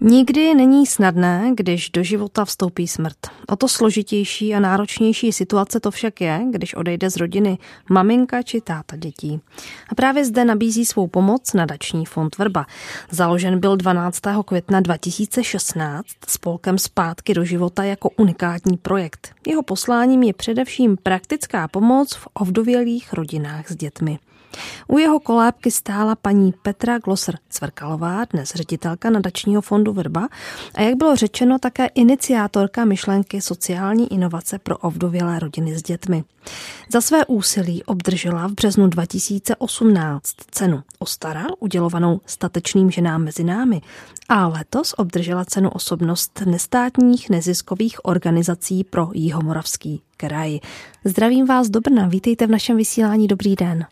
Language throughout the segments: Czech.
Nikdy není snadné, když do života vstoupí smrt. O to složitější a náročnější situace to však je, když odejde z rodiny maminka či táta dětí. A právě zde nabízí svou pomoc nadační fond Vrba. Založen byl 12. května 2016 spolkem zpátky do života jako unikátní projekt. Jeho posláním je především praktická pomoc v ovdovělých rodinách s dětmi. U jeho kolébky stála paní Petra Glosser-Cvrkalová, dnes ředitelka nadačního fondu Vrba a jak bylo řečeno také iniciátorka myšlenky sociální inovace pro ovdovělé rodiny s dětmi. Za své úsilí obdržela v březnu 2018 cenu Ostara, udělovanou statečným ženám mezi námi, a letos obdržela cenu osobnost nestátních neziskových organizací pro Jihomoravský kraj. Zdravím vás do Brna, vítejte v našem vysílání, dobrý den.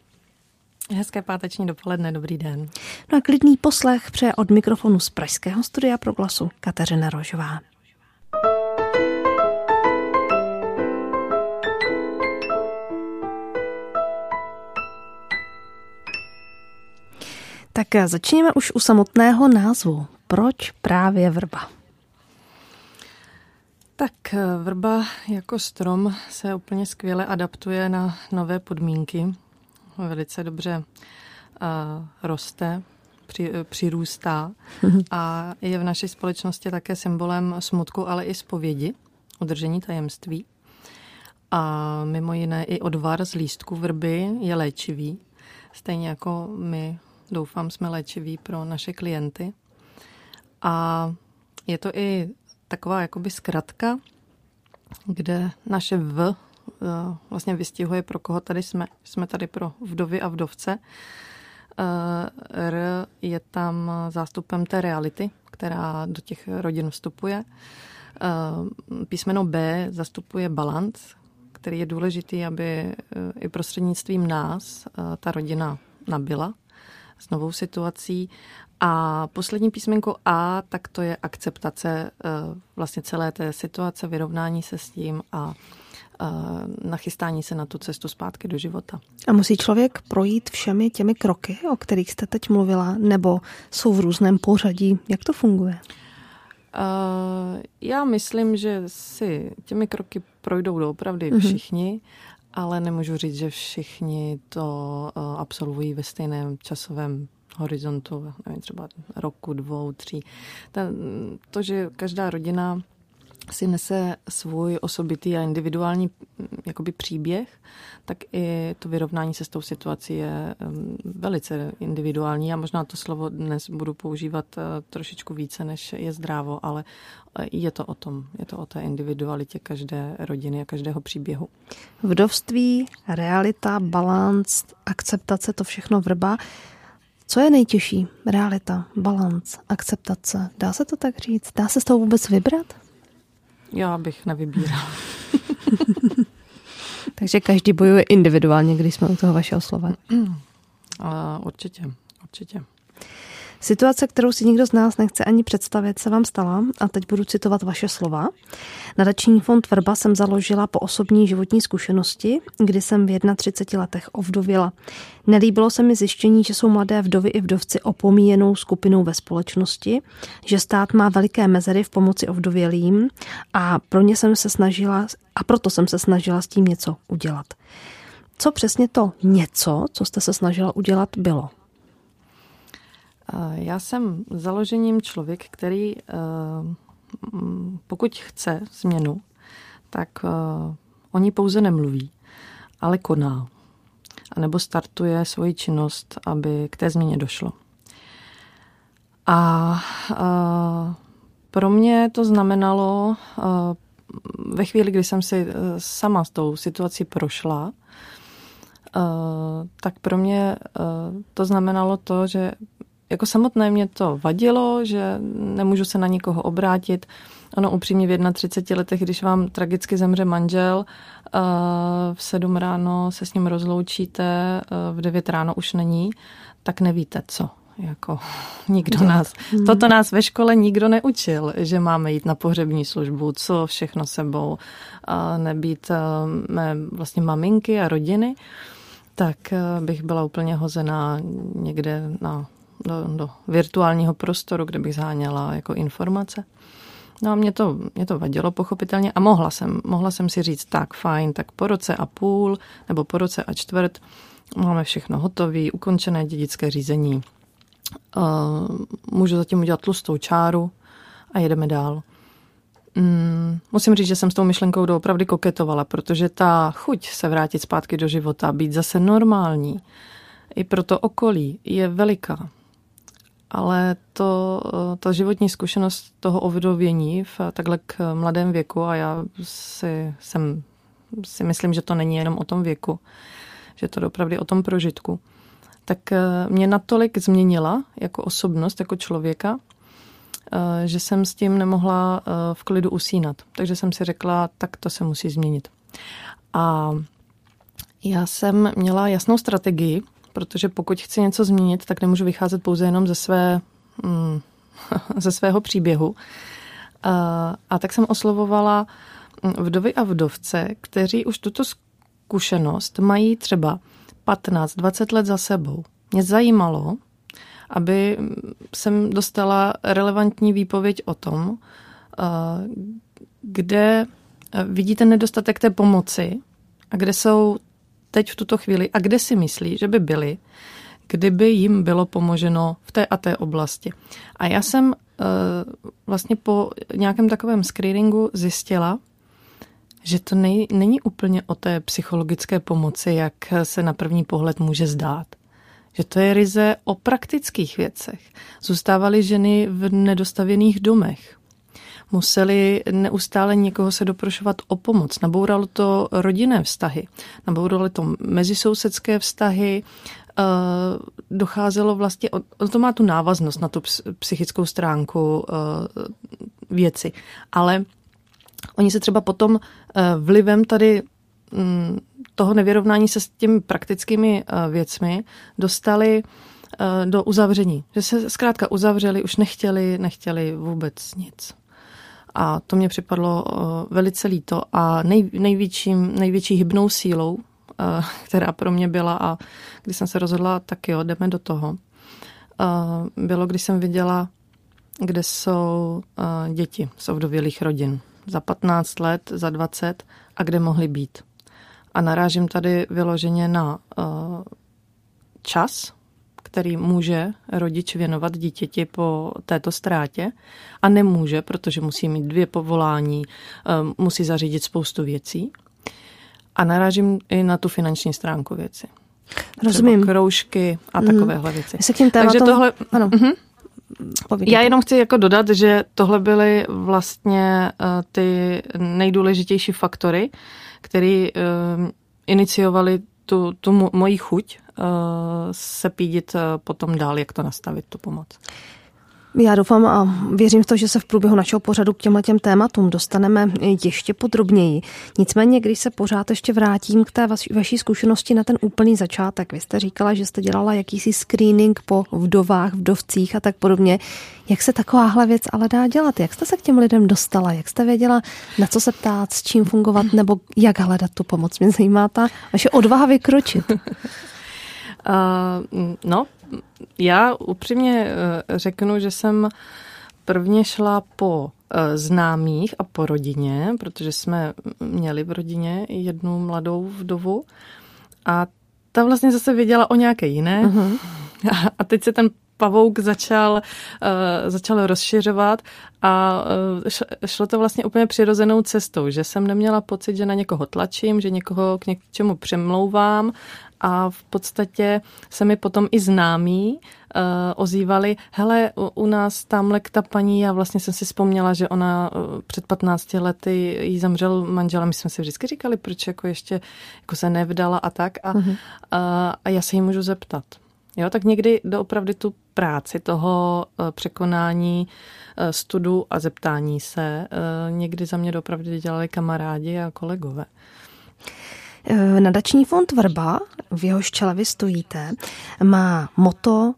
Hezké páteční dopoledne, dobrý den. No a klidný poslech přeje od mikrofonu z Pražského studia pro glasu Kateřina Rožová. Tak začněme už u samotného názvu. Proč právě vrba? Tak vrba jako strom se úplně skvěle adaptuje na nové podmínky velice dobře uh, roste, při, přirůstá a je v naší společnosti také symbolem smutku, ale i zpovědi, udržení tajemství. A mimo jiné i odvar z lístku vrby je léčivý, stejně jako my, doufám, jsme léčiví pro naše klienty. A je to i taková jakoby zkratka, kde naše V Eh, vlastně vystihuje, pro koho tady jsme. Jsme tady pro vdovy a vdovce. Eh, R je tam zástupem té reality, která do těch rodin vstupuje. Eh, písmeno B zastupuje balanc, který je důležitý, aby i prostřednictvím nás ta rodina nabila s novou situací. A poslední písmenko A, tak to je akceptace vlastně celé té situace, vyrovnání se s tím a nachystání se na tu cestu zpátky do života. A musí člověk projít všemi těmi kroky, o kterých jste teď mluvila, nebo jsou v různém pořadí? Jak to funguje? Uh, já myslím, že si těmi kroky projdou doopravdy mm-hmm. všichni, ale nemůžu říct, že všichni to uh, absolvují ve stejném časovém horizontu, nevím, třeba roku, dvou, tří. Ten, to, že každá rodina si nese svůj osobitý a individuální mm, jakoby příběh, tak i to vyrovnání se s tou situací je mm, velice individuální. Já možná to slovo dnes budu používat eh, trošičku více, než je zdrávo, ale eh, je to o tom, je to o té individualitě každé rodiny a každého příběhu. Vdovství, realita, balanc, akceptace, to všechno vrba. Co je nejtěžší? Realita, balanc, akceptace. Dá se to tak říct? Dá se z toho vůbec vybrat? Já bych nevybíral. Takže každý bojuje individuálně, když jsme u toho vašeho slova. určitě, určitě. Situace, kterou si nikdo z nás nechce ani představit, se vám stala a teď budu citovat vaše slova. Nadační fond Vrba jsem založila po osobní životní zkušenosti, kdy jsem v 31 letech ovdověla. Nelíbilo se mi zjištění, že jsou mladé vdovy i vdovci opomíjenou skupinou ve společnosti, že stát má veliké mezery v pomoci ovdovělým a pro ně jsem se snažila a proto jsem se snažila s tím něco udělat. Co přesně to něco, co jste se snažila udělat, bylo? Já jsem založením člověk, který eh, pokud chce změnu, tak eh, o ní pouze nemluví, ale koná. A nebo startuje svoji činnost, aby k té změně došlo. A eh, pro mě to znamenalo, ve chvíli, kdy jsem si sama s tou situací prošla, tak pro mě to znamenalo to, že jako samotné mě to vadilo, že nemůžu se na nikoho obrátit. Ono upřímně v 31 letech, když vám tragicky zemře manžel, eh, v 7 ráno se s ním rozloučíte, eh, v 9 ráno už není, tak nevíte co. Jako nikdo nás, toto nás ve škole nikdo neučil, že máme jít na pohřební službu, co všechno sebou, a nebýt mé vlastně maminky a rodiny, tak bych byla úplně hozená někde na, do, do virtuálního prostoru, kde bych zháněla jako informace. No a mě to, mě to vadilo pochopitelně a mohla jsem, mohla jsem si říct, tak fajn, tak po roce a půl nebo po roce a čtvrt máme všechno hotové, ukončené dědické řízení. Uh, můžu zatím udělat tlustou čáru a jedeme dál. Mm, musím říct, že jsem s tou myšlenkou doopravdy koketovala, protože ta chuť se vrátit zpátky do života, být zase normální, i pro to okolí je veliká ale to, ta životní zkušenost toho ovdovění v takhle k mladém věku a já si, jsem, si myslím, že to není jenom o tom věku, že to opravdu o tom prožitku, tak eh, mě natolik změnila jako osobnost, jako člověka, eh, že jsem s tím nemohla eh, v klidu usínat. Takže jsem si řekla, tak to se musí změnit. A já jsem měla jasnou strategii, protože pokud chci něco změnit, tak nemůžu vycházet pouze jenom ze, své, mm, ze svého příběhu. A, a tak jsem oslovovala vdovy a vdovce, kteří už tuto zkušenost mají třeba 15-20 let za sebou. Mě zajímalo, aby jsem dostala relevantní výpověď o tom, kde vidíte nedostatek té pomoci a kde jsou teď v tuto chvíli a kde si myslí, že by byli, kdyby jim bylo pomoženo v té a té oblasti. A já jsem eh, vlastně po nějakém takovém screeningu zjistila, že to nej, není úplně o té psychologické pomoci, jak se na první pohled může zdát. Že to je ryze o praktických věcech. Zůstávaly ženy v nedostavěných domech museli neustále někoho se doprošovat o pomoc. Nabouralo to rodinné vztahy, nabouralo to mezisousedské vztahy, eh, docházelo vlastně, to má tu návaznost na tu psychickou stránku eh, věci, ale oni se třeba potom eh, vlivem tady mm, toho nevyrovnání se s těmi praktickými věcmi dostali do uzavření. Že se zkrátka uzavřeli, už nechtěli, nechtěli vůbec nic. A to mě připadlo eh, velice líto a nej, největší hybnou sílou, eh, která pro mě byla a když jsem se rozhodla, tak jo, jdeme do toho, eh, bylo, když jsem viděla, kde jsou děti z ovdovělých rodin. Za 15 let, za 20 a kde mohly být. A narážím tady vyloženě na čas, který může rodič věnovat dítěti po této ztrátě a nemůže, protože musí mít dvě povolání, ehm, musí zařídit spoustu věcí. A narážím i na tu finanční stránku věci. Rozumím. Třeba kroužky a mm. takovéhle věci. Se tím tématom... Takže tohle... Ano. Uh-huh. Já jenom chci jako dodat, že tohle byly vlastně uh, ty nejdůležitější faktory, které uh, iniciovali tu, tu moji chuť uh, se pídit uh, potom dál, jak to nastavit, tu pomoc. Já doufám a věřím v to, že se v průběhu našeho pořadu k těmhle těm tématům dostaneme ještě podrobněji. Nicméně, když se pořád ještě vrátím k té vaší zkušenosti na ten úplný začátek. Vy jste říkala, že jste dělala jakýsi screening po vdovách, vdovcích a tak podobně. Jak se takováhle věc ale dá dělat? Jak jste se k těm lidem dostala? Jak jste věděla, na co se ptát, s čím fungovat nebo jak hledat tu pomoc? Mě zajímá ta vaše odvaha vykročit. Uh, no, já upřímně eh, řeknu, že jsem prvně šla po eh, známých a po rodině, protože jsme měli v rodině jednu mladou vdovu a ta vlastně zase věděla o nějaké jiné. Uh-huh. A teď se ten pavouk začal, uh, začal rozšiřovat a uh, šlo to vlastně úplně přirozenou cestou, že jsem neměla pocit, že na někoho tlačím, že někoho k něčemu přemlouvám a v podstatě se mi potom i známí uh, ozývali, hele, u, u nás tamhle ta paní, já vlastně jsem si vzpomněla, že ona uh, před 15 lety jí zemřel manžel a my jsme si vždycky říkali, proč jako ještě jako se nevdala a tak a, uh-huh. uh, a já se jí můžu zeptat. Jo, tak někdy doopravdy tu práci toho uh, překonání uh, studu a zeptání se uh, někdy za mě doopravdy dělali kamarádi a kolegové. Nadační fond Vrba, v jehož čele vy stojíte, má moto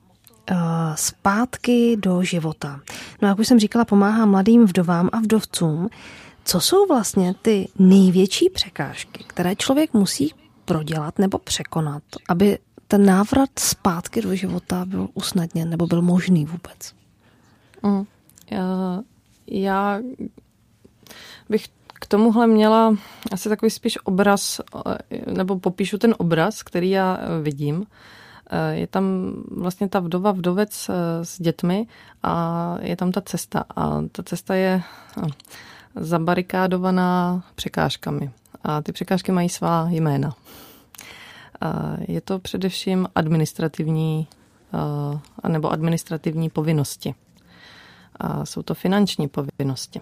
zpátky do života. No jak už jsem říkala, pomáhá mladým vdovám a vdovcům. Co jsou vlastně ty největší překážky, které člověk musí prodělat nebo překonat, aby ten návrat zpátky do života byl usnadněn nebo byl možný vůbec? Mm. Já, já bych k tomuhle měla asi takový spíš obraz, nebo popíšu ten obraz, který já vidím. Je tam vlastně ta vdova, vdovec s dětmi a je tam ta cesta. A ta cesta je zabarikádovaná překážkami. A ty překážky mají svá jména. Je to především administrativní nebo administrativní povinnosti. Jsou to finanční povinnosti.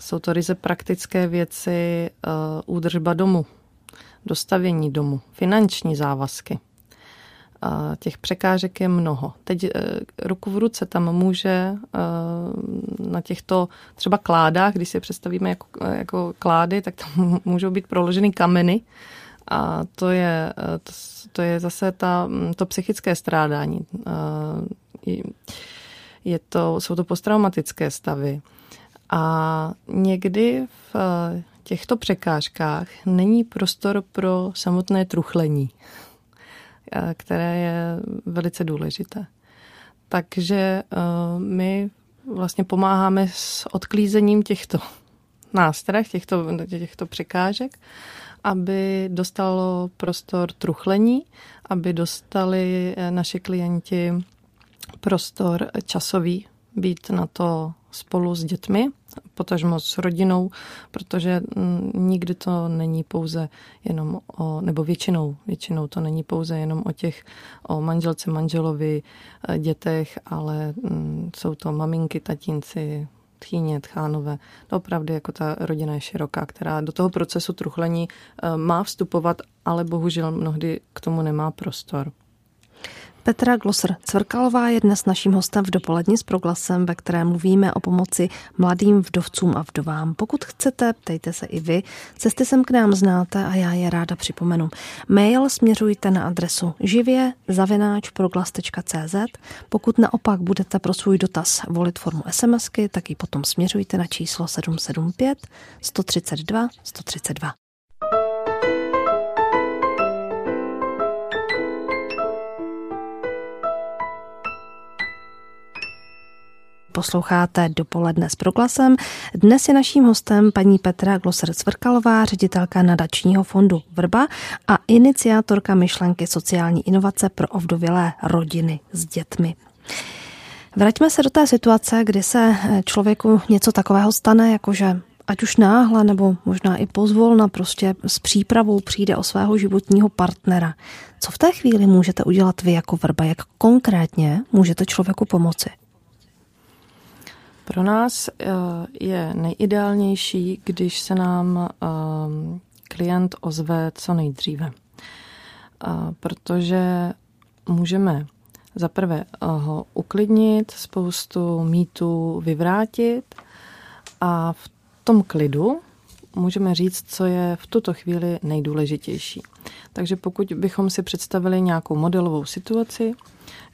Jsou to ryze praktické věci, údržba domu, dostavění domu, finanční závazky. Těch překážek je mnoho. Teď e, ruku v ruce tam může e, na těchto třeba kládách, když si představíme jako, jako klády, tak tam můžou být proloženy kameny a to je, to, to je zase ta, to psychické strádání. Je to, jsou to posttraumatické stavy. A někdy v těchto překážkách není prostor pro samotné truchlení které je velice důležité. Takže my vlastně pomáháme s odklízením těchto nástrah, těchto, těchto překážek, aby dostalo prostor truchlení, aby dostali eh, naši klienti prostor časový, být na to spolu s dětmi, potažmo s rodinou, protože mm, nikdy to není pouze jenom o, nebo většinou, většinou to není pouze jenom o těch, o manželce, manželovi, eh, dětech, ale mm, jsou to maminky, tatínci, tchýně, tchánové. Opravdu jako ta rodina je široká, která do toho procesu truchlení eh, má vstupovat, ale bohužel mnohdy k tomu nemá prostor. Petra Glosser Cvrkalová je dnes naším hostem v dopolední s proglasem, ve kterém mluvíme o pomoci mladým vdovcům a vdovám. Pokud chcete, ptejte se i vy. Cesty sem k nám znáte a já je ráda připomenu. Mail směřujte na adresu živě proglas.cz. Pokud naopak budete pro svůj dotaz volit formu SMSky, tak ji potom směřujte na číslo 775 132 132. Posloucháte dopoledne s proglasem. Dnes je naším hostem paní Petra Gloser-Cvrkalová, ředitelka nadačního fondu Vrba a iniciátorka myšlenky sociální inovace pro ovdovělé rodiny s dětmi. Vraťme se do té situace, kdy se člověku něco takového stane, jakože ať už náhle nebo možná i pozvolna prostě s přípravou přijde o svého životního partnera. Co v té chvíli můžete udělat vy jako vrba? Jak konkrétně můžete člověku pomoci? Pro nás eh, je nejideálnější, když se nám eh, klient ozve co nejdříve. Protože můžeme za prvé eh, ho uklidnit, spoustu mýtů vyvrátit a v tom klidu můžeme říct, co je v tuto chvíli nejdůležitější. Takže pokud bychom si představili nějakou modelovou situaci,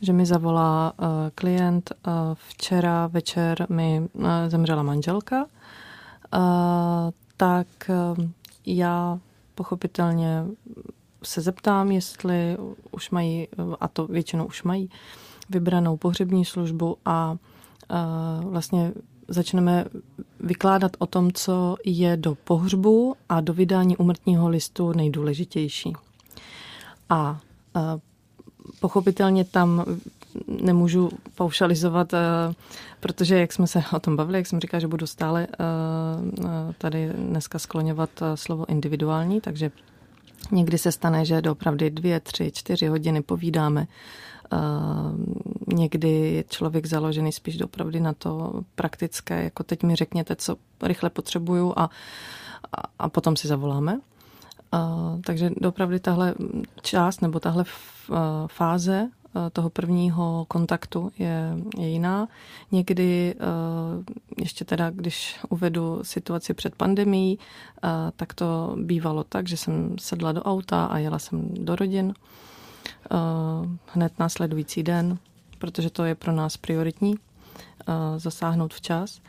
že mi zavolá uh, klient, uh, včera večer mi uh, zemřela manželka, tak já pochopitelně se zeptám, jestli už mají, a to většinou už mají, vybranou pohřební službu a vlastně začneme vykládat o tom, co je do pohřbu a do vydání umrtního listu nejdůležitější. A pochopitelně tam nemůžu paušalizovat, protože jak jsme se o tom bavili, jak jsem říkala, že budu stále tady dneska skloňovat slovo individuální, takže někdy se stane, že opravdu dvě, tři, čtyři hodiny povídáme někdy je člověk založený spíš dopravdy na to praktické, jako teď mi řekněte, co rychle potřebuju a, a potom si zavoláme. Uh, takže dopravdy tahle část nebo tahle fáze toho prvního kontaktu je, je jiná. Někdy, ještě teda, když uvedu situaci před pandemí, tak to bývalo tak, že jsem sedla do auta a jela jsem do rodin hned následující den, protože to je pro nás prioritní zasáhnout včas.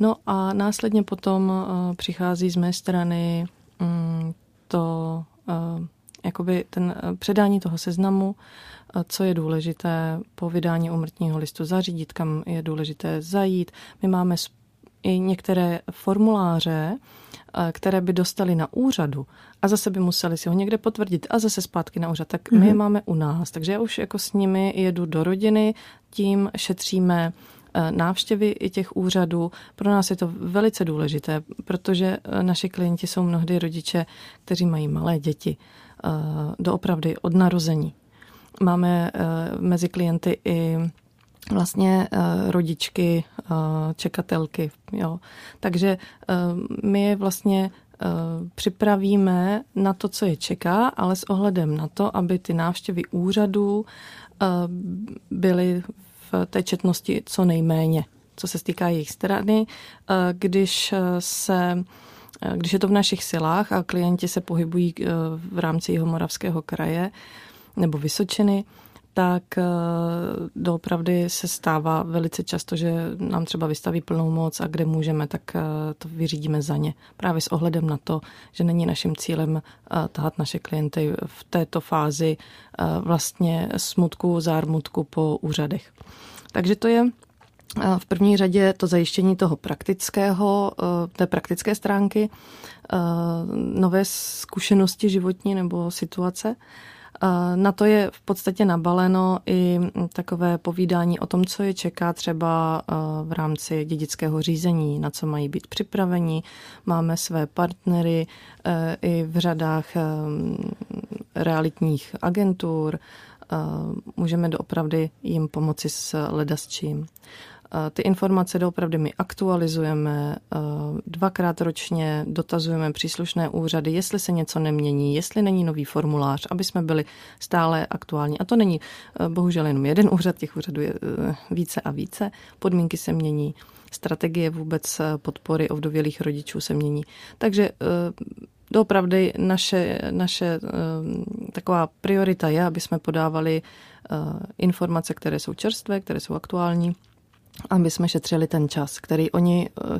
No a následně potom přichází z mé strany mm, to jakoby ten předání toho seznamu, co je důležité po vydání umrtního listu zařídit, kam je důležité zajít. My máme i některé formuláře, které by dostali na úřadu a zase by museli si ho někde potvrdit a zase zpátky na úřad, tak mm-hmm. my je mhm. máme u nás. Takže já už jako s nimi jedu do rodiny, tím šetříme návštěvy i těch úřadů. Pro nás je to velice důležité, protože e, naši klienti jsou mnohdy rodiče, kteří mají malé děti, e, doopravdy od narození. Máme mezi klienty i vlastně rodičky, čekatelky. Jo. Takže my je vlastně připravíme na to, co je čeká, ale s ohledem na to, aby ty návštěvy úřadů byly té četnosti co nejméně, co se stýká jejich strany. Uh, když se když je to v našich silách a klienti se pohybují v rámci jeho moravského kraje nebo Vysočiny, tak eh, doopravdy se stává velice často, že nám třeba vystaví plnou moc a kde můžeme, tak eh, to vyřídíme za ně. Právě s ohledem na to, že není naším cílem eh, tahat naše klienty v této fázi vlastně smutku, zármutku po úřadech. Takže to je v první řadě to zajištění toho praktického, té praktické stránky, nové zkušenosti životní nebo situace. Na to je v podstatě nabaleno i takové povídání o tom, co je čeká třeba v rámci dědického řízení, na co mají být připraveni. Máme své partnery e, i v řadách e, realitních agentur. E, můžeme doopravdy jim pomoci s ledasčím. Ty informace doopravdy my aktualizujeme dvakrát ročně, dotazujeme příslušné úřady, jestli se něco nemění, jestli není nový formulář, aby jsme byli stále aktuální. A to není bohužel jenom jeden úřad, těch úřadů je více a více. Podmínky se mění, strategie vůbec podpory ovdovělých rodičů se mění. Takže doopravdy naše, naše taková priorita je, aby jsme podávali informace, které jsou čerstvé, které jsou aktuální aby jsme šetřili ten čas, který oni, eh,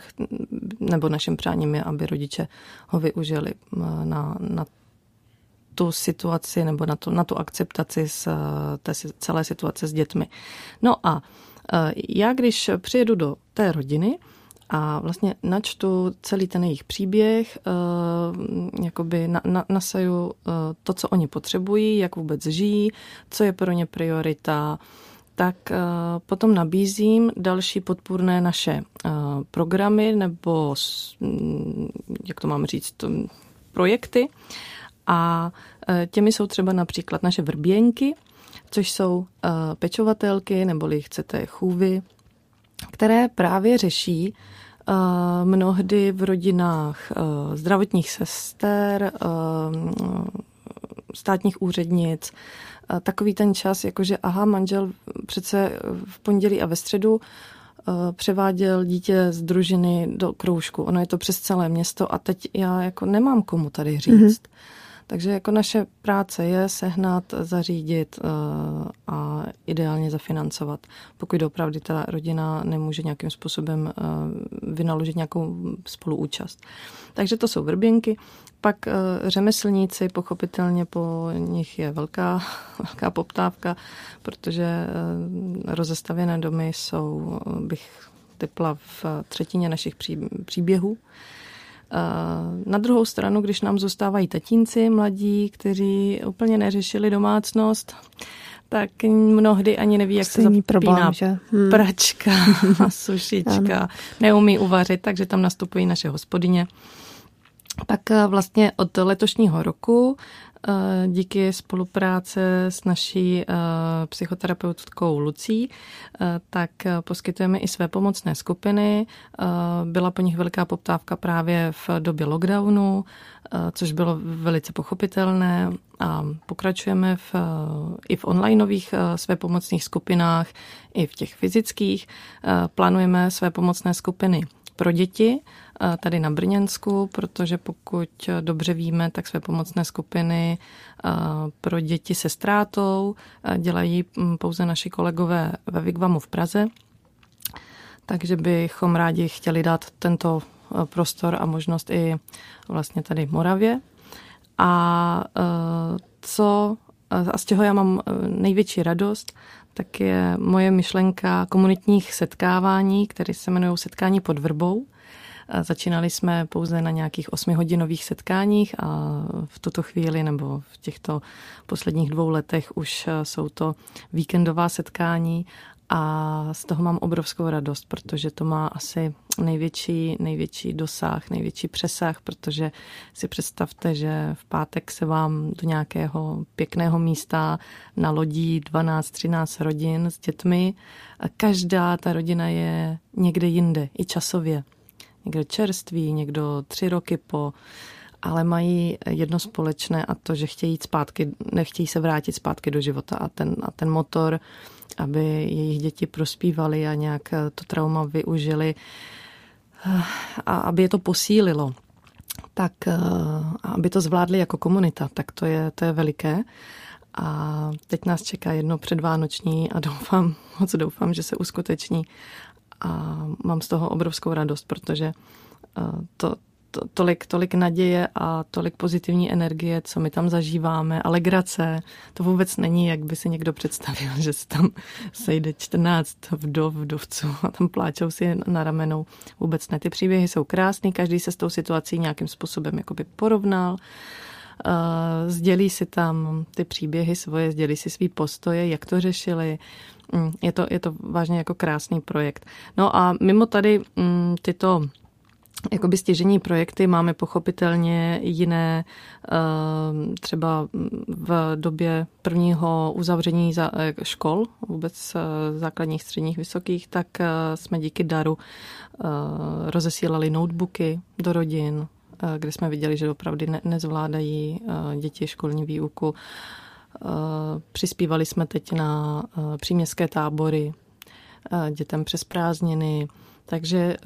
nebo naším přáním je, aby rodiče ho využili eh, na, na tu situaci nebo na tu, na tu akceptaci z eh, té celé situace s dětmi. No a já, když přijedu do té rodiny a vlastně načtu celý ten jejich příběh, jakoby na, na, nasaju to, co oni potřebují, jak vůbec žijí, co je pro ně priorita, tak eh, potom nabízím další podpůrné naše eh, programy nebo, mm, jak to mám říct, projekty. A eh, těmi jsou třeba například naše vrběnky, což jsou pečovatelky, neboli chcete chůvy, které právě řeší mnohdy v rodinách zdravotních sester, státních úřednic, takový ten čas, jakože aha, manžel přece v pondělí a ve středu eh, převáděl dítě z družiny do kroužku. Ono je to přes celé město a teď já jako nemám komu tady říct. Mm-hmm. Takže jako naše práce je sehnat, zařídit eh, a ideálně zafinancovat, pokud opravdu ta rodina nemůže nějakým způsobem eh, vynaložit nějakou spoluúčast. Takže to jsou vrběnky. Pak eh, řemeslníci, pochopitelně po nich je velká, velká poptávka, protože rozestavěné domy jsou, bych typla v třetině našich příběhů. Na druhou stranu, když nám zůstávají tatínci mladí, kteří úplně neřešili domácnost, tak mnohdy ani neví, jak Stejný se zapíná problém, že? Hmm. pračka, sušička, neumí uvařit, takže tam nastupují naše hospodyně. Tak eh, vlastně od letošního roku Eh, díky spolupráce s naší eh, psychoterapeutkou Lucí, tak poskytujeme i své pomocné skupiny. Byla po nich velká poptávka právě v době lockdownu, což bylo velice pochopitelné a pokračujeme v, i v onlineových své pomocných skupinách, i v těch fyzických. Plánujeme své pomocné skupiny pro děti tady na Brněnsku, protože pokud dobře víme, tak své pomocné skupiny pro děti se ztrátou dělají pouze naši kolegové ve Vigvamu v Praze. Takže bychom rádi chtěli dát tento prostor a možnost i vlastně tady v Moravě. A co a z čeho já mám největší radost, tak je moje myšlenka komunitních setkávání, které se jmenují Setkání pod vrbou. Začínali jsme pouze na nějakých osmihodinových setkáních a v tuto chvíli nebo v těchto posledních dvou letech už jsou to víkendová setkání a z toho mám obrovskou radost, protože to má asi největší, největší dosah, největší přesah, protože si představte, že v pátek se vám do nějakého pěkného místa nalodí 12-13 rodin s dětmi a každá ta rodina je někde jinde, i časově. Někdo čerství, někdo tři roky po, ale mají jedno společné a to, že chtějí jít zpátky, nechtějí se vrátit zpátky do života a ten, a ten motor aby jejich děti prospívaly a nějak to trauma využili a aby je to posílilo, tak aby to zvládli jako komunita, tak to je, to je veliké. A teď nás čeká jedno předvánoční a doufám, moc doufám, že se uskuteční. A mám z toho obrovskou radost, protože to, to, tolik, tolik naděje a tolik pozitivní energie, co my tam zažíváme, a legrace, to vůbec není, jak by si někdo představil, že se tam sejde 14 vdov, vdovců a tam pláčou si na ramenou. Vůbec ne. Ty příběhy jsou krásné, každý se s tou situací nějakým způsobem jakoby porovnal, Uh, sdělí si tam ty příběhy svoje, sdělí si svý postoje, jak to řešili. Mm, je to, je to vážně jako krásný projekt. No a mimo tady mm, tyto jakoby stěžení projekty máme pochopitelně jiné, ehm, třeba v době prvního uzavření eh, škol, vůbec eh, základních, středních, vysokých, tak eh, jsme díky daru rozesílali notebooky do rodin, kde jsme viděli, že opravdu nezvládají děti školní výuku. Přispívali jsme teď na příměstské tábory dětem přes prázdniny, takže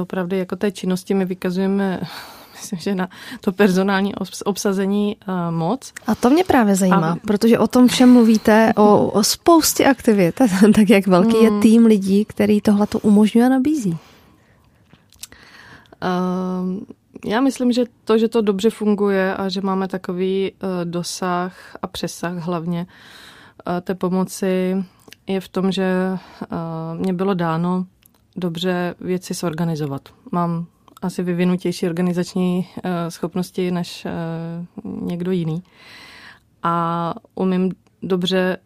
opravdu jako té činnosti my vykazujeme myslím, že na to personální obsazení moc. A to mě právě zajímá, a... protože o tom všem mluvíte, o, o spoustě aktivit, tak jak velký hmm. je tým lidí, který tohle to umožňuje a nabízí. Uh, já myslím, že to, že to dobře funguje a že máme takový uh, dosah a přesah hlavně uh, té pomoci je v tom, že uh, mě bylo dáno dobře věci zorganizovat. Mám asi vyvinutější organizační schopnosti než někdo jiný. A umím dobře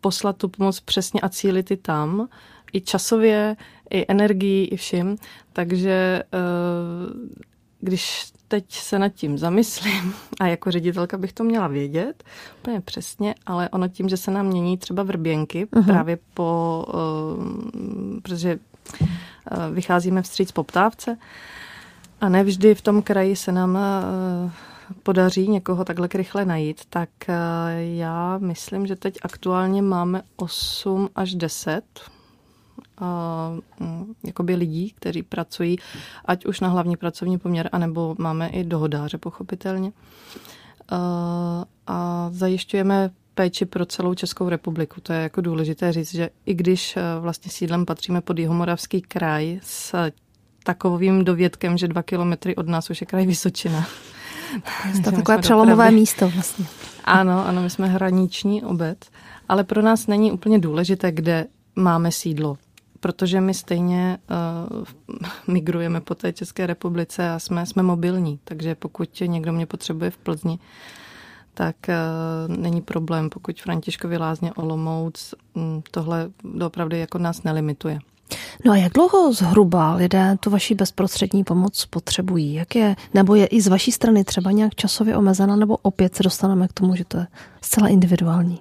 poslat tu pomoc přesně a cílit i tam, i časově, i energii, i vším. Takže uh, když teď se nad tím zamyslím, a jako ředitelka bych to měla vědět úplně přesně, ale ono tím, že se nám mění třeba vrběnky uh-huh. právě po, uh, protože uh, vycházíme vstříc poptávce a nevždy v tom kraji se nám uh, podaří někoho takhle rychle najít, tak já myslím, že teď aktuálně máme 8 až 10 Mm, jakoby lidí, kteří pracují, ať už na hlavní pracovní poměr, anebo máme i dohodáře, pochopitelně. A zajišťujeme péči pro celou Českou republiku. To je jako důležité říct, že i když vlastně sídlem patříme pod Jihomoravský kraj s takovým dovědkem, že dva kilometry od nás už je kraj Vysočina. To je takové přelomové místo vlastně. Ano, ano, my jsme hraniční obec, ale pro nás není úplně důležité, kde máme sídlo protože my stejně uh, migrujeme po té České republice a jsme, jsme mobilní, takže pokud někdo mě potřebuje v Plzni, tak uh, není problém, pokud Františkovi lázně Olomouc, um, tohle opravdu jako nás nelimituje. No a jak dlouho zhruba lidé tu vaši bezprostřední pomoc potřebují? Jak je, nebo je i z vaší strany třeba nějak časově omezena, nebo opět se dostaneme k tomu, že to je zcela individuální?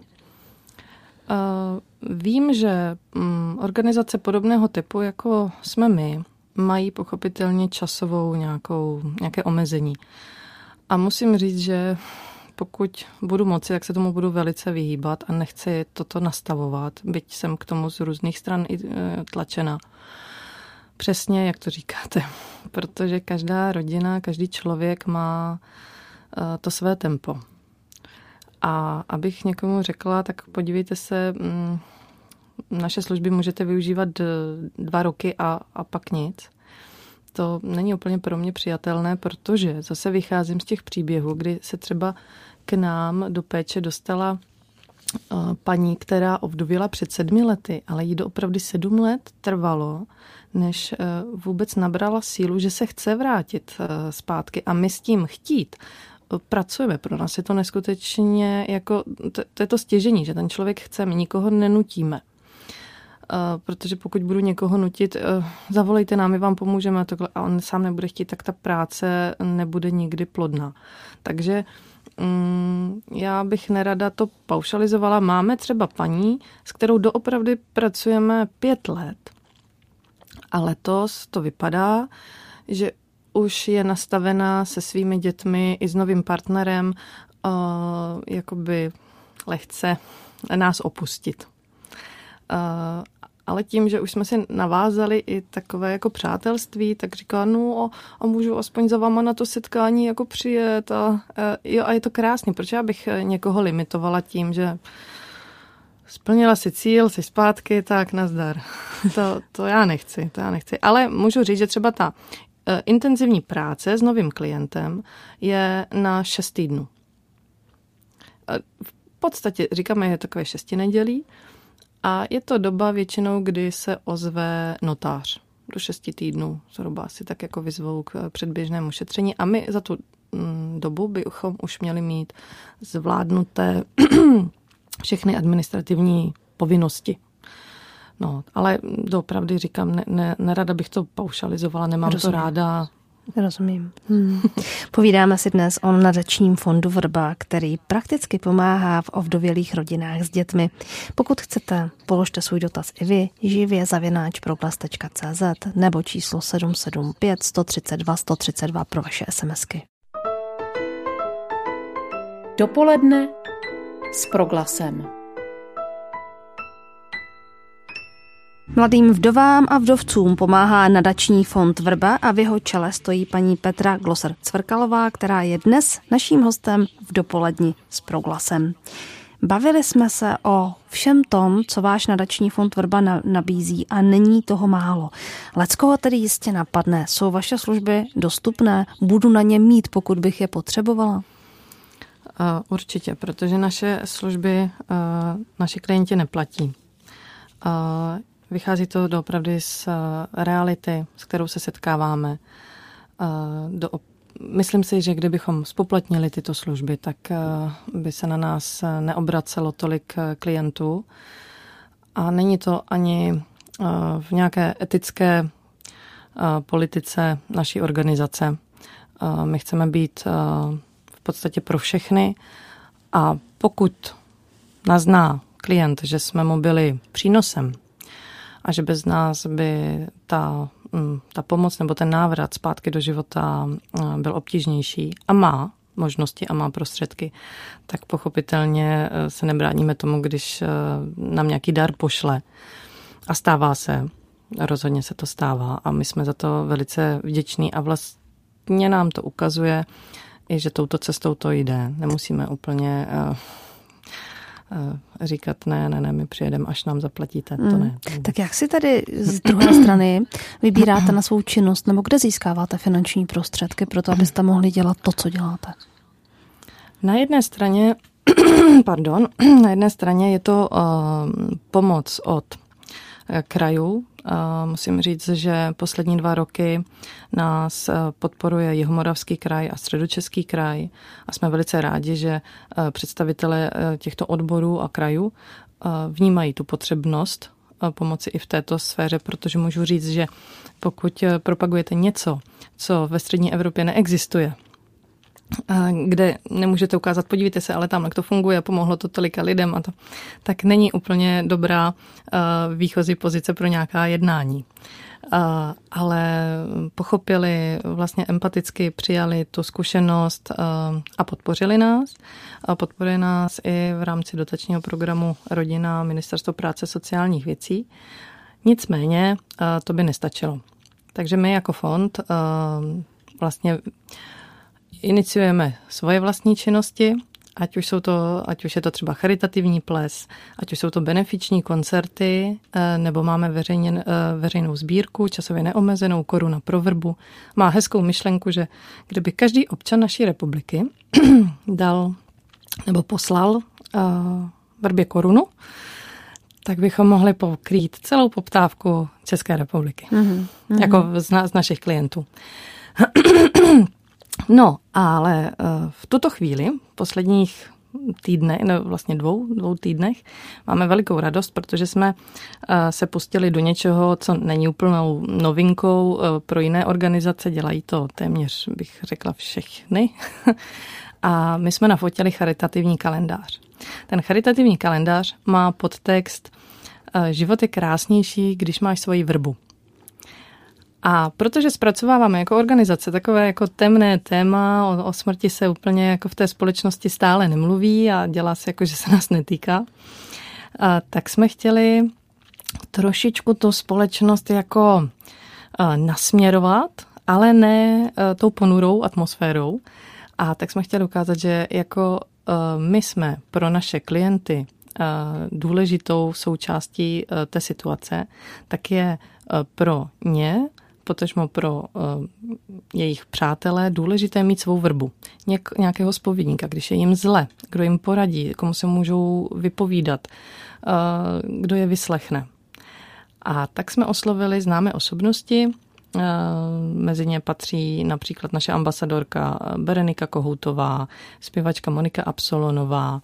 Vím, že mm, organizace podobného typu, jako jsme my, mají pochopitelně časovou nějakou, nějaké omezení. A musím říct, že pokud budu moci, tak se tomu budu velice vyhýbat a nechci toto nastavovat, byť jsem k tomu z různých stran i e, tlačena. Přesně, jak to říkáte, protože každá rodina, každý člověk má to své tempo. A abych někomu řekla, tak podívejte se, mm, naše služby můžete využívat dva roky a, a pak nic. To není úplně pro mě přijatelné, protože zase vycházím z těch příběhů, kdy se třeba k nám do péče dostala paní, která ovdověla před sedmi lety, ale jí do opravdu sedm let trvalo, než e, vůbec nabrala sílu, že se chce vrátit zpátky. A my s tím chtít pracujeme. Pro nás je to neskutečně jako, to, to je to stěžení, že ten člověk chce, my nikoho nenutíme. Uh, protože pokud budu někoho nutit, uh, zavolejte nám, my vám pomůžeme a, tohle, a on sám nebude chtít, tak ta práce nebude nikdy plodná. Takže um, já bych nerada to paušalizovala. Máme třeba paní, s kterou doopravdy pracujeme pět let. A letos to vypadá, že už je nastavená se svými dětmi i s novým partnerem uh, jakoby lehce nás opustit. Uh, ale tím, že už jsme si navázali i takové jako přátelství, tak říká, no a, a můžu aspoň za váma na to setkání jako přijet a, a, jo, a je to krásně. Proč já bych někoho limitovala tím, že splnila si cíl, jsi zpátky, tak nazdar. To, to já nechci, to já nechci. Ale můžu říct, že třeba ta Eh, intenzivní práce s novým klientem je na 6 týdnů. Eh, v podstatě říkáme, je takové šesti nedělí a je to doba většinou, kdy se ozve notář do šesti týdnů, zhruba asi tak jako vyzvou k předběžnému šetření a my za tu mm, dobu bychom už měli mít zvládnuté všechny administrativní povinnosti No, ale doopravdy říkám, ne, ne, nerada bych to paušalizovala, nemám Rozumím. to ráda. Rozumím. Hmm. Povídáme si dnes o nadačním fondu Vrba, který prakticky pomáhá v ovdovělých rodinách s dětmi. Pokud chcete, položte svůj dotaz i vy, živě zavináč proglas.cz nebo číslo 775 132 132 pro vaše SMSky. Dopoledne s proglasem. Mladým vdovám a vdovcům pomáhá nadační fond Vrba a v jeho čele stojí paní Petra Gloser Cvrkalová, která je dnes naším hostem v dopoledni s proglasem. Bavili jsme se o všem tom, co váš nadační fond Vrba nabízí a není toho málo. Leckoho tedy jistě napadne. Jsou vaše služby dostupné? Budu na ně mít, pokud bych je potřebovala? Určitě, protože naše služby naši klienti neplatí. Vychází to doopravdy z eh, reality, s kterou se setkáváme. Eh, do, myslím si, že kdybychom spoplatnili tyto služby, tak eh, by se na nás neobracelo tolik klientů. A není to ani v nějaké etické politice naší organizace. My chceme být v podstatě pro všechny a pokud nazná klient, že jsme mu byli přínosem, a že bez nás by ta, mm, ta pomoc nebo ten návrat zpátky do života mm, byl obtížnější a má možnosti a má prostředky, tak pochopitelně eh, se nebráníme tomu, když eh, nám nějaký dar pošle. A stává se, rozhodně se to stává a my jsme za to velice vděční a vlastně nám to ukazuje, i že touto cestou to jde. Nemusíme úplně eh, Eh, říkat ne, ne, ne, my přijedeme, až nám zaplatíte. To ne. To tak jak si tady z druhé strany vybíráte na svou činnost, nebo kde získáváte finanční prostředky pro to, abyste mohli dělat to, co děláte? Na jedné straně, pardon, na jedné straně je to uh, pomoc od Eh, krajů. Musím říct, že poslední dva roky nás eh, podporuje Jihomoravský kraj a Středočeský kraj. A jsme velice rádi, že eh, představitelé těchto odborů a krajů vnímají tu potřebnost pomoci i v této sféře, protože můžu říct, že pokud propagujete něco, co ve střední Evropě neexistuje, kde nemůžete ukázat, podívejte se, ale tam to funguje, pomohlo to tolika lidem a to, tak není úplně dobrá výchozí pozice pro nějaká jednání. Ale pochopili, vlastně empaticky přijali tu zkušenost a podpořili nás. A podporili nás i v rámci dotačního programu Rodina Ministerstvo práce sociálních věcí. Nicméně to by nestačilo. Takže my jako fond vlastně iniciujeme svoje vlastní činnosti, ať už, jsou to, ať už je to třeba charitativní ples, ať už jsou to benefiční koncerty, eh, nebo máme veřejně, eh, veřejnou sbírku, časově neomezenou koruna pro vrbu. Má hezkou myšlenku, že kdyby každý občan naší republiky dal nebo poslal uh, vrbě korunu, tak bychom mohli pokrýt celou poptávku České republiky. Mm-hmm. Jako z, na, z našich klientů. No, ale eh, v tuto chvíli, posledních týdne, no vlastně dvou, dvou týdnech, máme velikou radost, protože jsme eh, se pustili do něčeho, co není úplnou novinkou eh, pro jiné organizace, dělají to téměř, bych řekla, všechny. A my jsme nafotili charitativní kalendář. Ten charitativní kalendář má podtext Život je krásnější, když máš svoji vrbu. A protože zpracováváme jako organizace takové jako temné téma, o, o smrti se úplně jako v té společnosti stále nemluví a dělá se jako, že se nás netýká, a, tak jsme chtěli trošičku tu společnost jako a, nasměrovat, ale ne a, tou ponurou atmosférou. A tak jsme chtěli ukázat, že jako a, my jsme pro naše klienty důležitou součástí té situace, tak je pro ně potažmo pro uh, jejich přátelé důležité mít svou vrbu. Něk, nějakého spovědníka, když je jim zle, kdo jim poradí, komu se můžou vypovídat, uh, kdo je vyslechne. A tak jsme oslovili známé osobnosti, uh, Mezi ně patří například naše ambasadorka Berenika Kohoutová, zpěvačka Monika Absolonová,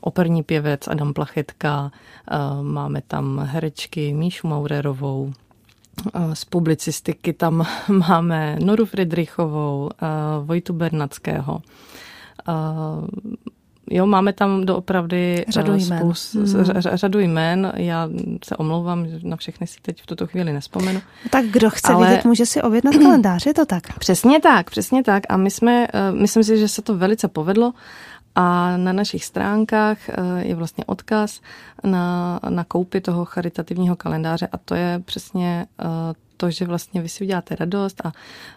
operní pěvec Adam Plachetka, máme tam herečky Míšu Maurerovou, z publicistiky tam máme Noru Friedrichovou, Vojtu Bernackého. Jo, máme tam doopravdy řadu jmén. Spus, hmm. řadu jmén. Já se omlouvám, že na všechny si teď v tuto chvíli nespomenu. Tak kdo chce Ale... vidět, může si objednat kalendář, je to tak? Přesně tak, přesně tak. A my jsme, myslím si, že se to velice povedlo. A na našich stránkách eh, je vlastně odkaz na, na koupi toho charitativního kalendáře a to je přesně eh, to, že vlastně vy si uděláte radost a,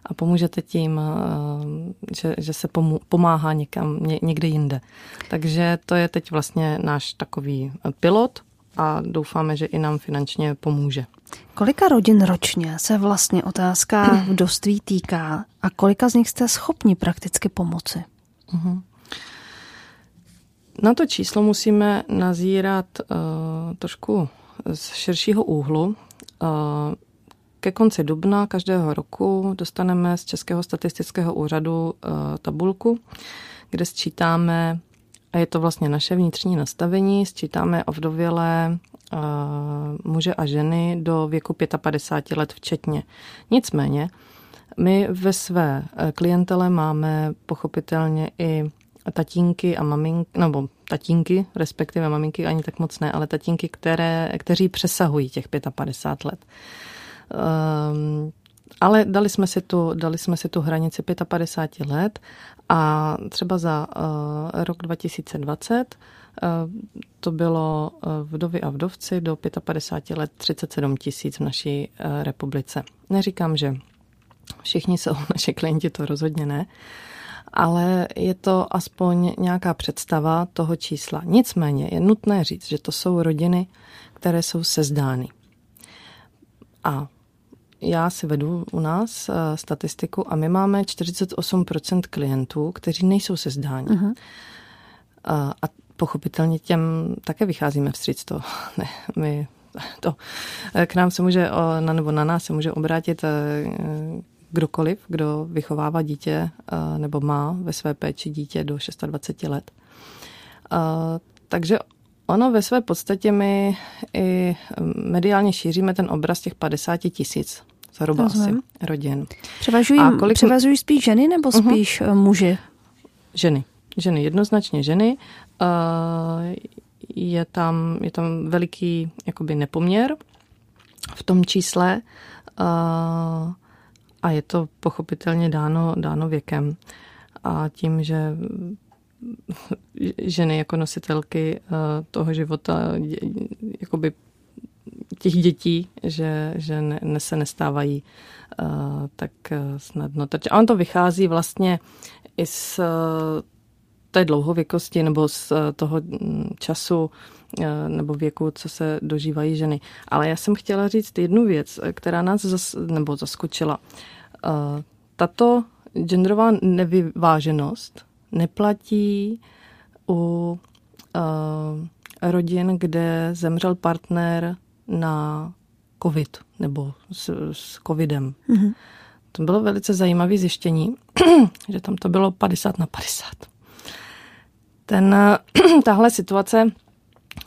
a pomůžete tím, eh, že, že se pomů, pomáhá někam, ně, někde jinde. Takže to je teď vlastně náš takový pilot a doufáme, že i nám finančně pomůže. Kolika rodin ročně se vlastně otázka vdovství týká a kolika z nich jste schopni prakticky pomoci? Uh-huh. Na to číslo musíme nazírat uh, trošku z širšího úhlu. Uh, ke konci dubna každého roku dostaneme z Českého statistického úřadu uh, tabulku, kde sčítáme, a je to vlastně naše vnitřní nastavení, sčítáme ovdovělé uh, muže a ženy do věku 55 let včetně. Nicméně, my ve své klientele máme pochopitelně i tatínky a maminky, nebo tatínky, respektive maminky ani tak moc ne, ale tatínky, které, kteří přesahují těch 55 let. Um, ale dali jsme, si tu, dali jsme si tu hranici 55 let a třeba za uh, rok 2020 uh, to bylo uh, vdovy a vdovci do 55 let 37 tisíc v naší uh, republice. Neříkám, že všichni jsou naše klienti, to rozhodně ne, ale je to aspoň nějaká představa toho čísla. Nicméně je nutné říct, že to jsou rodiny, které jsou sezdány. A já si vedu u nás eh, statistiku a my máme 48% klientů, kteří nejsou sezdáni. Uh-huh. A, a pochopitelně těm také vycházíme vstříc to. Ne, my to, k nám se může, nebo na nás se může obrátit eh, kdokoliv, kdo vychovává dítě eh, nebo má ve své péči dítě do 26 let. Eh, takže ono ve své podstatě my i mediálně šíříme ten obraz těch 50 tisíc zhruba asi rodin. Převažují, A kolik... převažují spíš ženy nebo mhm. spíš uh-huh. muži? Ženy. Ženy, jednoznačně ženy. Je tam, je tam veliký jakoby nepoměr v tom čísle. A je to pochopitelně dáno, dáno věkem a tím, že ženy jako nositelky eh, toho života jakoby těch dětí, že, že ne, ne, se nestávají uh, tak snadno. A on to vychází vlastně i z té dlouhověkosti nebo z toho mm, času nebo věku, co se dožívají ženy. Ale já jsem chtěla říct jednu věc, která nás zas, nebo zaskočila. Tato genderová nevyváženost neplatí u rodin, kde zemřel partner na covid nebo s, s covidem. Mm-hmm. To bylo velice zajímavé zjištění, že tam to bylo 50 na 50. Ten, tahle situace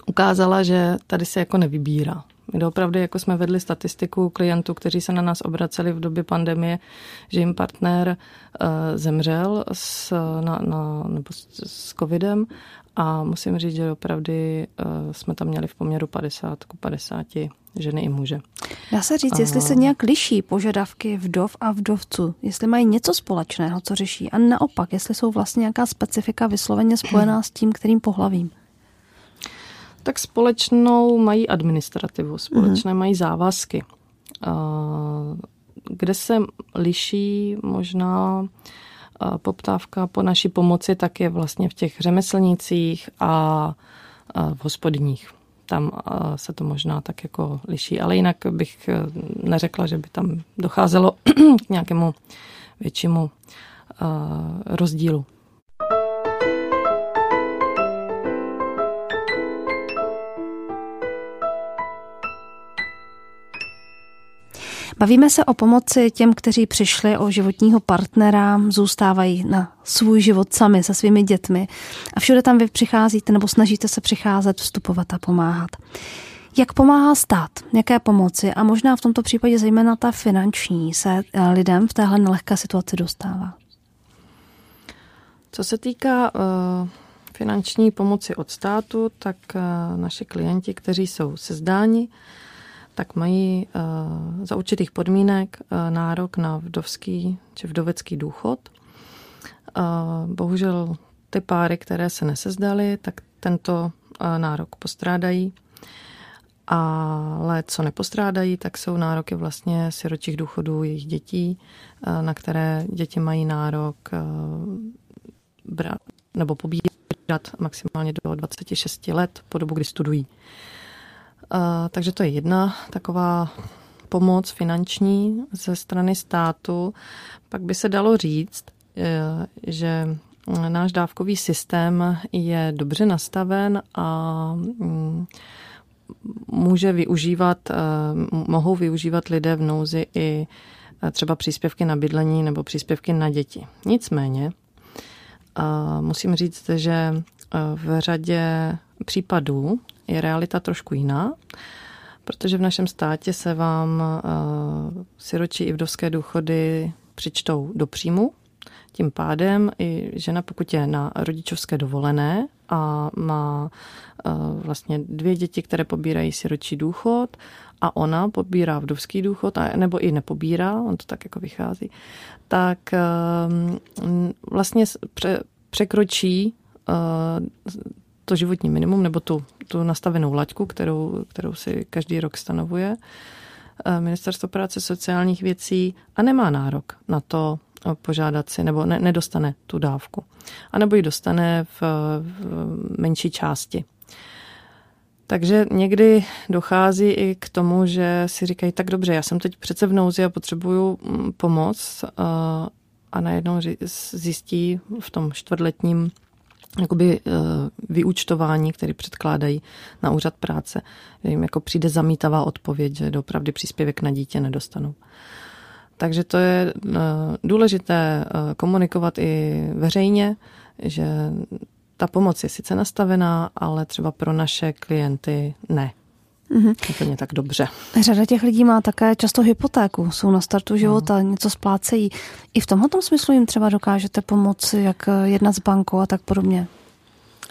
ukázala, že tady se jako nevybírá. My opravdu jako jsme vedli statistiku klientů, kteří se na nás obraceli v době pandemie, že jim partner uh, zemřel s, na, na, nebo s, s covidem a musím říct, že opravdu uh, jsme tam měli v poměru 50 ku 50 ženy i muže. Dá se říct, jestli se nějak liší požadavky vdov a vdovců, jestli mají něco společného, co řeší, a naopak, jestli jsou vlastně nějaká specifika vysloveně spojená s tím, kterým pohlavím tak společnou mají administrativu, společné mm. mají závazky. Kde se liší možná poptávka po naší pomoci, tak je vlastně v těch řemeslnících a v hospodních. Tam se to možná tak jako liší, ale jinak bych e, neřekla, že by tam docházelo k nějakému většímu rozdílu. Bavíme se o pomoci těm, kteří přišli o životního partnera, zůstávají na svůj život sami se svými dětmi a všude tam vy přicházíte nebo snažíte se přicházet, vstupovat a pomáhat. Jak pomáhá stát? Jaké pomoci? A možná v tomto případě zejména ta finanční se eh, lidem v téhle nelehké situaci dostává? Co se týká uh, finanční pomoci od státu, tak uh, naši klienti, kteří jsou sezdáni, tak mají uh, za určitých podmínek uh, nárok na vdovský či vdovecký důchod. Uh, bohužel ty páry, které se nesezdaly, tak tento nárok postrádají. Ale co nepostrádají, tak jsou nároky vlastně siročích důchodů jejich dětí, na které děti mají nárok nebo pobírat maximálně do 26 let po dobu, kdy studují. Uh, takže to je jedna taková pomoc finanční ze strany státu. Pak by se dalo říct, e, že náš dávkový systém je dobře nastaven a mm, může využívat, e, mohou využívat lidé v nouzi i e, třeba příspěvky na bydlení nebo příspěvky na děti. Nicméně musím říct, že v řadě případů je realita trošku jiná, protože v našem státě se vám uh, siročí i vdovské důchody přičtou do příjmu. Tím pádem i žena, pokud je na rodičovské dovolené a má uh, vlastně dvě děti, které pobírají siročí důchod a ona pobírá vdovský důchod, a, nebo i nepobírá, on to tak jako vychází, tak uh, vlastně pře, překročí to životní minimum nebo tu, tu nastavenou laťku, kterou, kterou si každý rok stanovuje eh, Ministerstvo práce sociálních věcí a nemá nárok na to eh, požádat si, nebo ne, nedostane tu dávku. A nebo ji dostane v, v menší části. Takže někdy dochází i k tomu, že si říkají, tak dobře, já jsem teď přece v nouzi a potřebuju mm, pomoc eh, a najednou zjistí v tom čtvrtletním jakoby eh, vyúčtování, které předkládají na úřad práce, jim jako přijde zamítavá odpověď, že doopravdy příspěvek na dítě nedostanou. Takže to je eh, důležité eh, komunikovat i veřejně, že ta pomoc je sice nastavená, ale třeba pro naše klienty ne. Mm-hmm. Úplně tak dobře. Řada těch lidí má také často hypotéku, jsou na startu života, no. něco splácejí. I v tomhle smyslu jim třeba dokážete pomoci, jak jednat s bankou a tak podobně.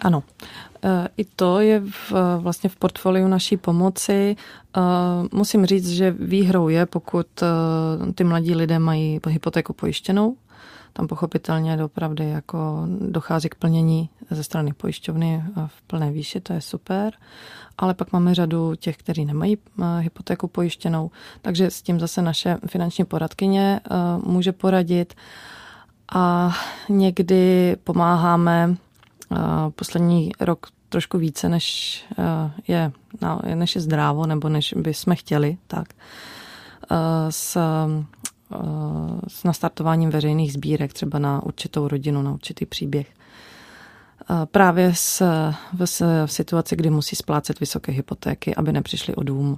Ano. E, I to je v, vlastně v portfoliu naší pomoci. Musím říct, že výhrou je, pokud ty mladí lidé mají hypotéku pojištěnou, tam pochopitelně doopravdy jako dochází k plnění ze strany pojišťovny v plné výši, to je super, ale pak máme řadu těch, kteří nemají hypotéku pojištěnou, takže s tím zase naše finanční poradkyně může poradit a někdy pomáháme poslední rok trošku více, než je, než je zdrávo, nebo než by jsme chtěli, tak s, s nastartováním veřejných sbírek, třeba na určitou rodinu, na určitý příběh. Právě s, v, v situaci, kdy musí splácet vysoké hypotéky, aby nepřišli o dům.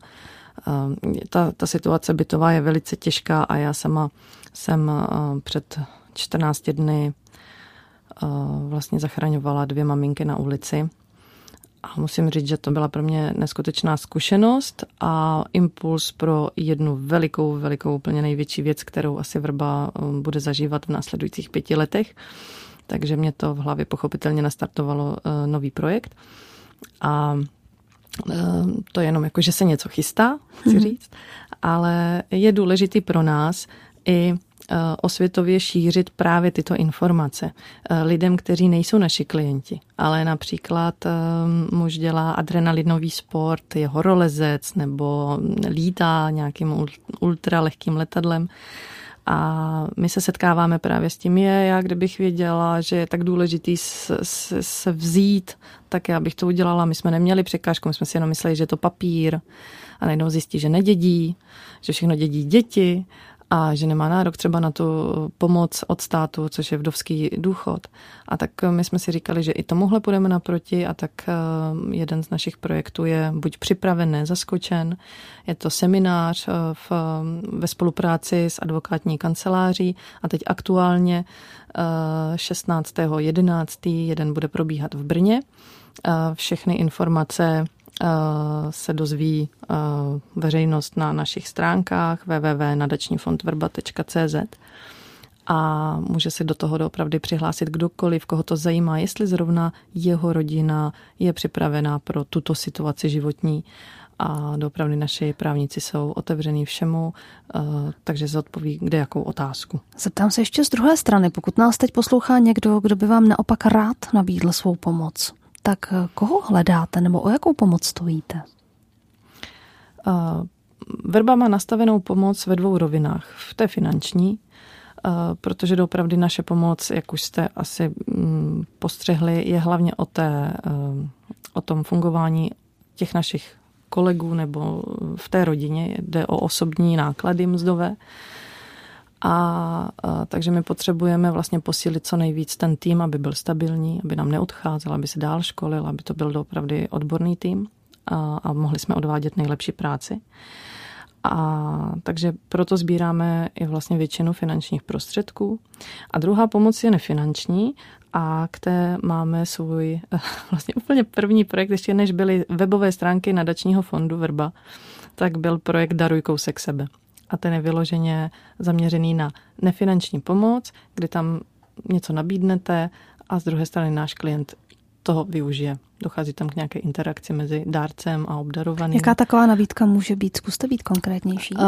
Ta, ta situace bytová je velice těžká a já sama jsem před 14 dny vlastně zachraňovala dvě maminky na ulici. A musím říct, že to byla pro mě neskutečná zkušenost a impuls pro jednu velikou, velikou, úplně největší věc, kterou asi Vrba um, bude zažívat v následujících pěti letech. Takže mě to v hlavě pochopitelně nastartovalo uh, nový projekt. A uh, to je jenom jako, že se něco chystá, chci mhm. říct, ale je důležitý pro nás i Eh, osvětově šířit právě tyto informace eh, lidem, kteří nejsou naši klienti, ale například eh, muž dělá adrenalinový sport, je horolezec nebo lítá nějakým ultralehkým letadlem. A my se setkáváme právě s tím, je, já kdybych věděla, že je tak důležitý se, se vzít, tak já bych to udělala. My jsme neměli překážku, my jsme si jenom mysleli, že je to papír a najednou zjistí, že nedědí, že všechno dědí děti a že nemá nárok třeba na tu pomoc od státu, což je vdovský důchod. A tak my jsme si říkali, že i tomuhle půjdeme naproti a tak eh, jeden z našich projektů je buď připraven, zaskočen. Je to seminář eh, v, ve spolupráci s advokátní kanceláří a teď aktuálně 16.11. Eh, jeden bude probíhat v Brně. Všechny informace se dozví veřejnost na našich stránkách www.nadačnífondvrba.cz a může se do toho doopravdy přihlásit kdokoliv, koho to zajímá, jestli zrovna jeho rodina je připravená pro tuto situaci životní a doopravdy naši právníci jsou otevřený všemu, takže zodpoví kde jakou otázku. Zeptám se ještě z druhé strany, pokud nás teď poslouchá někdo, kdo by vám naopak rád nabídl svou pomoc tak eh, koho hledáte nebo o jakou pomoc stojíte? Uh, Verba má nastavenou pomoc ve dvou rovinách. V té finanční, uh, protože doopravdy naše pomoc, jak už jste asi um, postřehli, je hlavně o, té, o tom fungování těch našich kolegů nebo v té rodině. Jde o osobní náklady mzdové. A, a takže my potřebujeme vlastně posílit co nejvíc ten tým, aby byl stabilní, aby nám neodcházel, aby se dál školil, aby to byl opravdu odborný tým a, a mohli jsme odvádět nejlepší práci. A takže proto sbíráme i vlastně většinu finančních prostředků. A druhá pomoc je nefinanční a k té máme svůj vlastně úplně první projekt, ještě než byly webové stránky nadačního fondu Verba, tak byl projekt Daruj kousek sebe a ten je vyloženě zaměřený na nefinanční pomoc, kdy tam něco nabídnete a z druhé strany náš klient toho využije. Dochází tam k nějaké interakci mezi dárcem a obdarovaným. Jaká taková nabídka může být? Zkuste být konkrétnější. Uh,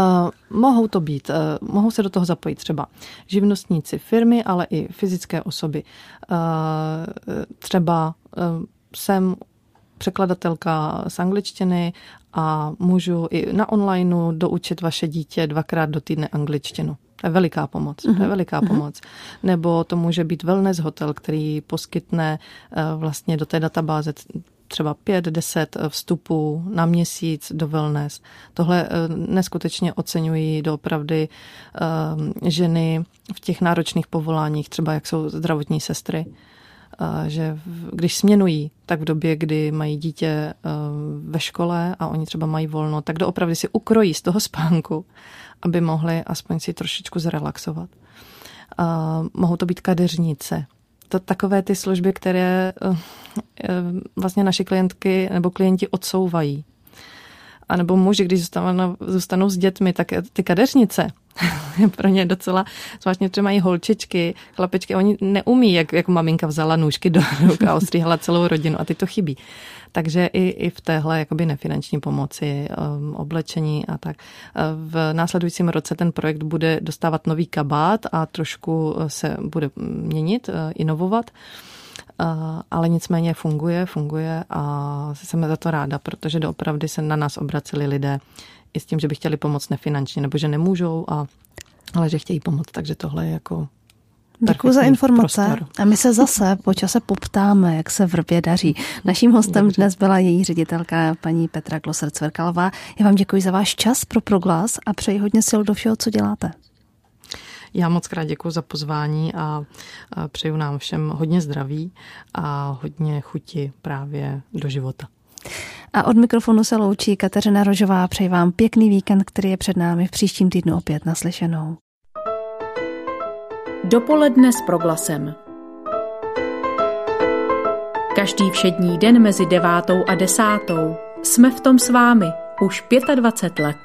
mohou to být, uh, mohou se do toho zapojit třeba živnostníci firmy, ale i fyzické osoby. Uh, třeba uh, jsem překladatelka z angličtiny a můžu i na onlineu doučit vaše dítě dvakrát do týdne angličtinu. To je veliká pomoc. Mm-hmm. To je mhm. veliká mm-hmm. pomoc. Nebo to může být wellness hotel, který poskytne eh, vlastně do té databáze třeba 5-10 eh, vstupů na měsíc do wellness. Tohle eh, neskutečně oceňují doopravdy ženy v těch náročných povoláních, třeba jak jsou zdravotní sestry že když směnují, tak v době, kdy mají dítě eh, ve škole a oni třeba mají volno, tak doopravdy si ukrojí z toho spánku, aby mohli aspoň si trošičku zrelaxovat. Mohou to být kadeřnice, to takové ty služby, které eh, eh, vlastně naše klientky nebo klienti odsouvají. A nebo muži, když zůstanou, zůstanou s dětmi, tak ty kadeřnice, pro ně docela, zvláštně třeba mají holčičky, chlapičky, oni neumí, jak, jak maminka vzala nůžky do ruk a ostříhala celou rodinu a ty to chybí. Takže i, i v téhle jakoby nefinanční pomoci, um, oblečení a tak. V následujícím roce ten projekt bude dostávat nový kabát a trošku se bude měnit, uh, inovovat ale nicméně funguje, funguje a jsem za to ráda, protože doopravdy se na nás obraceli lidé i s tím, že by chtěli pomoct nefinančně, nebo že nemůžou, a, ale že chtějí pomoct, takže tohle je jako Děkuji za informace prostor. a my se zase po čase poptáme, jak se vrbě daří. Naším hostem Dobře. dnes byla její ředitelka paní Petra Gloser-Cverkalová. Já vám děkuji za váš čas pro proglas a přeji hodně sil do všeho, co děláte. Já moc krát děkuji za pozvání a přeju nám všem hodně zdraví a hodně chuti právě do života. A od mikrofonu se loučí Kateřina Rožová. Přeji vám pěkný víkend, který je před námi v příštím týdnu opět naslyšenou. Dopoledne s proglasem. Každý všední den mezi devátou a desátou jsme v tom s vámi už 25 let.